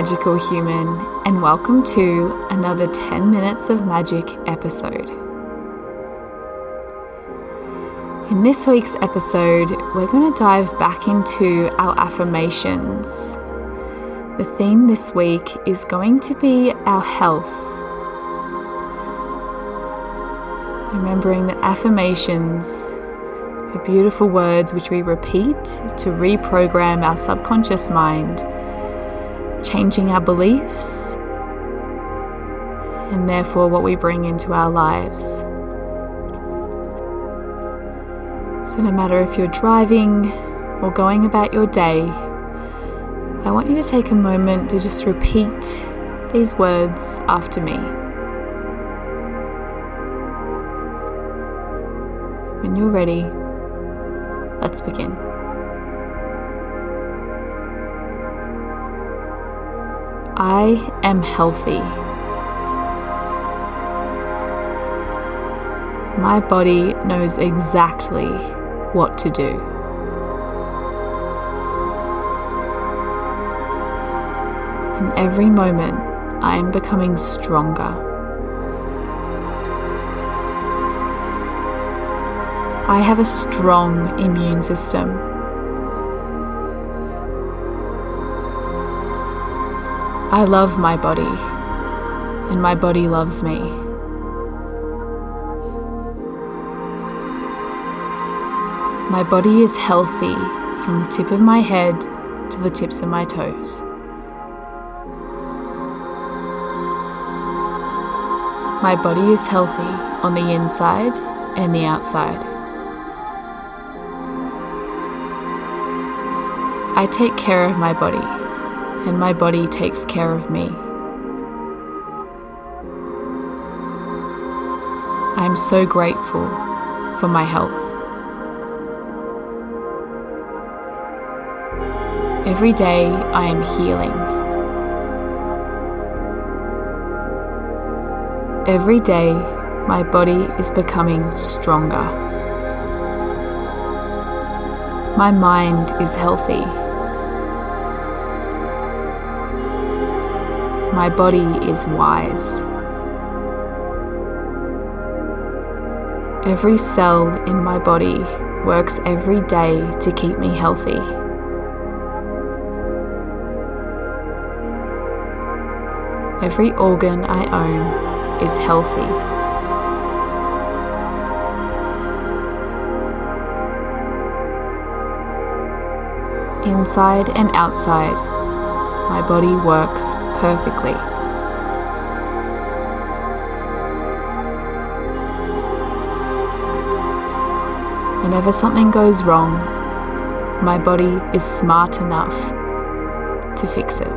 magical human, and welcome to another 10 Minutes of Magic episode. In this week's episode, we're going to dive back into our affirmations. The theme this week is going to be our health. Remembering that affirmations are beautiful words which we repeat to reprogram our subconscious mind changing our beliefs and therefore what we bring into our lives. So, no matter if you're driving or going about your day, I want you to take a moment to just repeat these words after me. When you're ready, let's begin. I am healthy. My body knows exactly what to do. In every moment, I am becoming stronger. I have a strong immune system. I love my body, and my body loves me. My body is healthy from the tip of my head to the tips of my toes. My body is healthy on the inside and the outside. I take care of my body and my body takes care of me. I am so grateful for my health. Every day I am healing. Every day my body is becoming stronger. My mind is healthy. My body is wise. Every cell in my body works every day to keep me healthy. Every organ I own is healthy. Inside and outside, my body works perfectly. Whenever something goes wrong, my body is smart enough to fix it.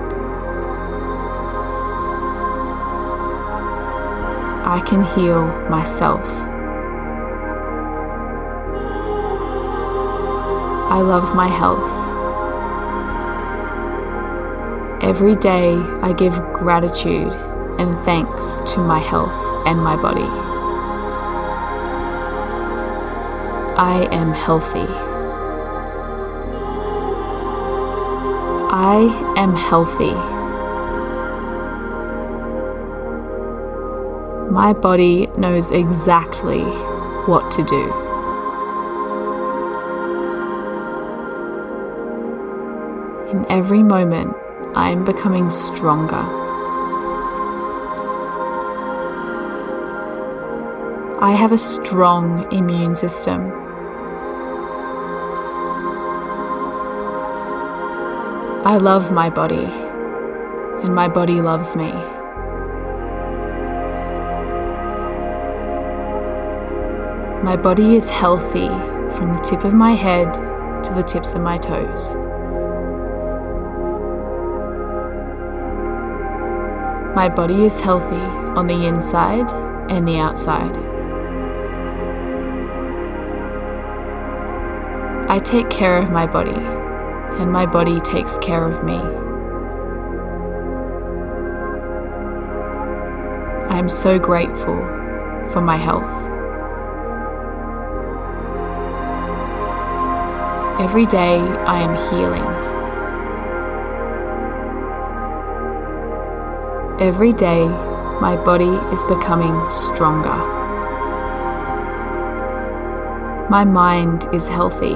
I can heal myself. I love my health. Every day I give gratitude and thanks to my health and my body. I am healthy. I am healthy. My body knows exactly what to do. In every moment, I am becoming stronger. I have a strong immune system. I love my body, and my body loves me. My body is healthy from the tip of my head to the tips of my toes. My body is healthy on the inside and the outside. I take care of my body, and my body takes care of me. I am so grateful for my health. Every day I am healing. Every day, my body is becoming stronger. My mind is healthy.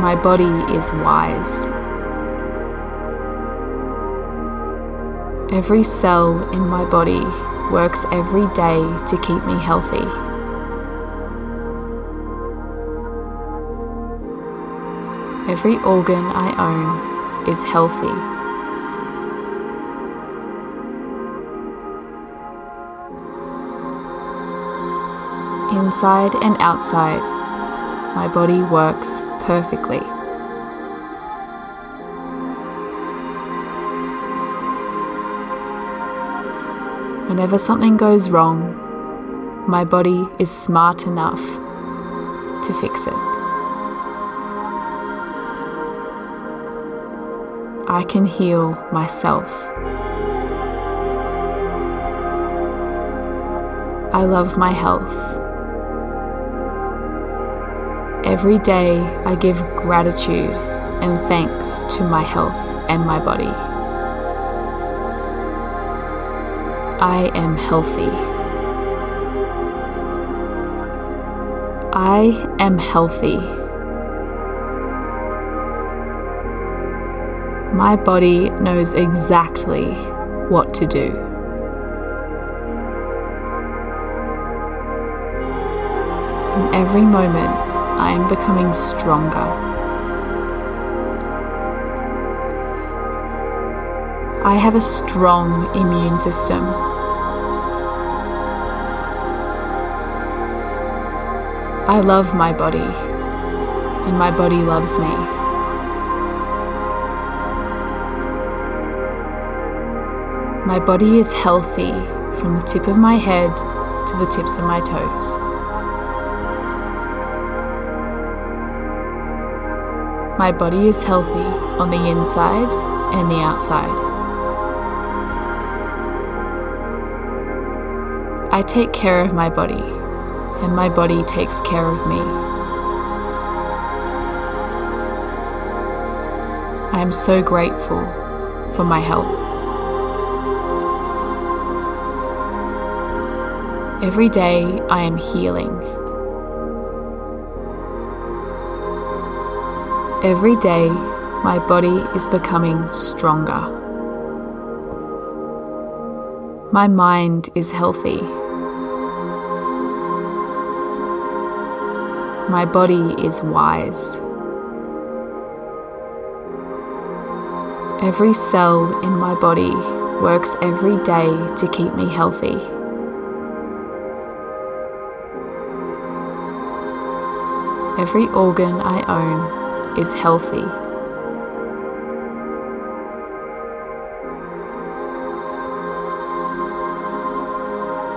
My body is wise. Every cell in my body works every day to keep me healthy. Every organ I own is healthy. Inside and outside, my body works perfectly. Whenever something goes wrong, my body is smart enough to fix it. I can heal myself. I love my health. Every day I give gratitude and thanks to my health and my body. I am healthy. I am healthy. My body knows exactly what to do. In every moment, I am becoming stronger. I have a strong immune system. I love my body, and my body loves me. My body is healthy from the tip of my head to the tips of my toes. My body is healthy on the inside and the outside. I take care of my body, and my body takes care of me. I am so grateful for my health. Every day I am healing. Every day my body is becoming stronger. My mind is healthy. My body is wise. Every cell in my body works every day to keep me healthy. Every organ I own is healthy.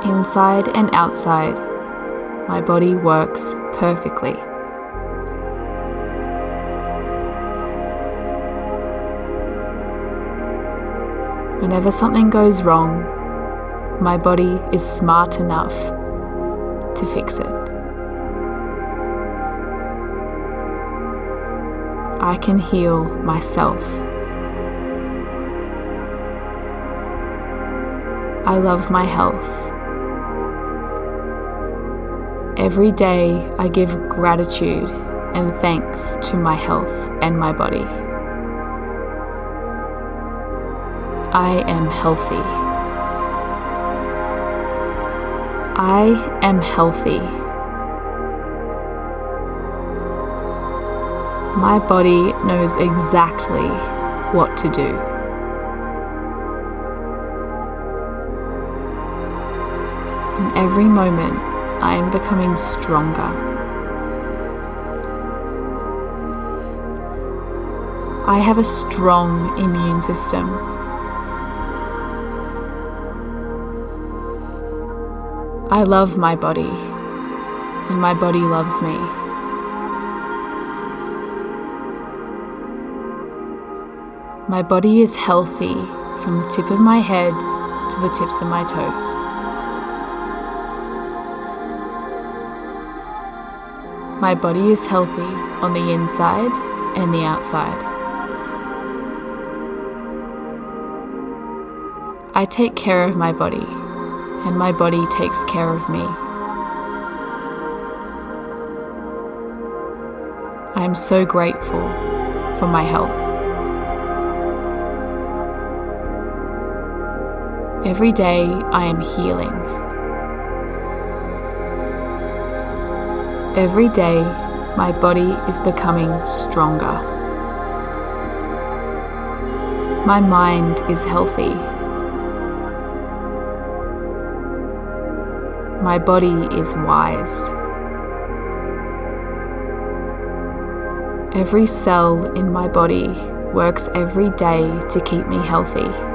Inside and outside, my body works perfectly. Whenever something goes wrong, my body is smart enough to fix it. I can heal myself. I love my health. Every day I give gratitude and thanks to my health and my body. I am healthy. I am healthy. My body knows exactly what to do. In every moment, I am becoming stronger. I have a strong immune system. I love my body, and my body loves me. My body is healthy from the tip of my head to the tips of my toes. My body is healthy on the inside and the outside. I take care of my body, and my body takes care of me. I am so grateful for my health. Every day I am healing. Every day my body is becoming stronger. My mind is healthy. My body is wise. Every cell in my body works every day to keep me healthy.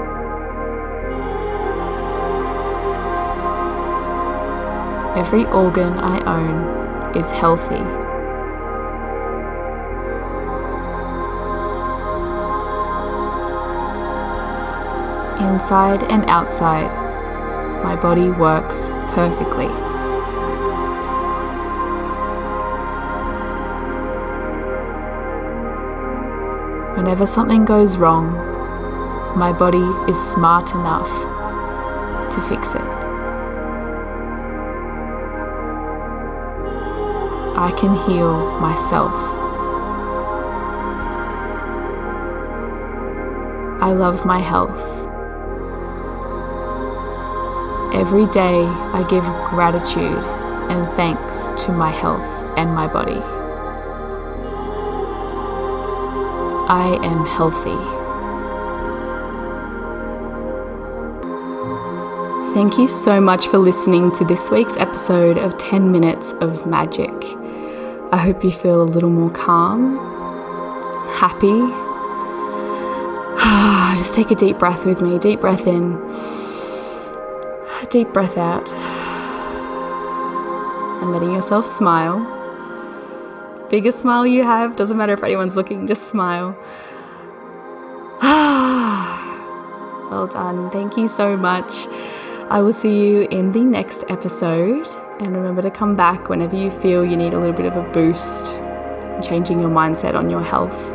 Every organ I own is healthy. Inside and outside, my body works perfectly. Whenever something goes wrong, my body is smart enough to fix it. I can heal myself. I love my health. Every day I give gratitude and thanks to my health and my body. I am healthy. Thank you so much for listening to this week's episode of 10 Minutes of Magic. I hope you feel a little more calm, happy. Just take a deep breath with me. Deep breath in, deep breath out, and letting yourself smile biggest smile you have. Doesn't matter if anyone's looking, just smile. well done. Thank you so much. I will see you in the next episode. And remember to come back whenever you feel you need a little bit of a boost, changing your mindset on your health.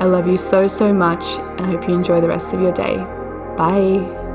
I love you so, so much, and I hope you enjoy the rest of your day. Bye.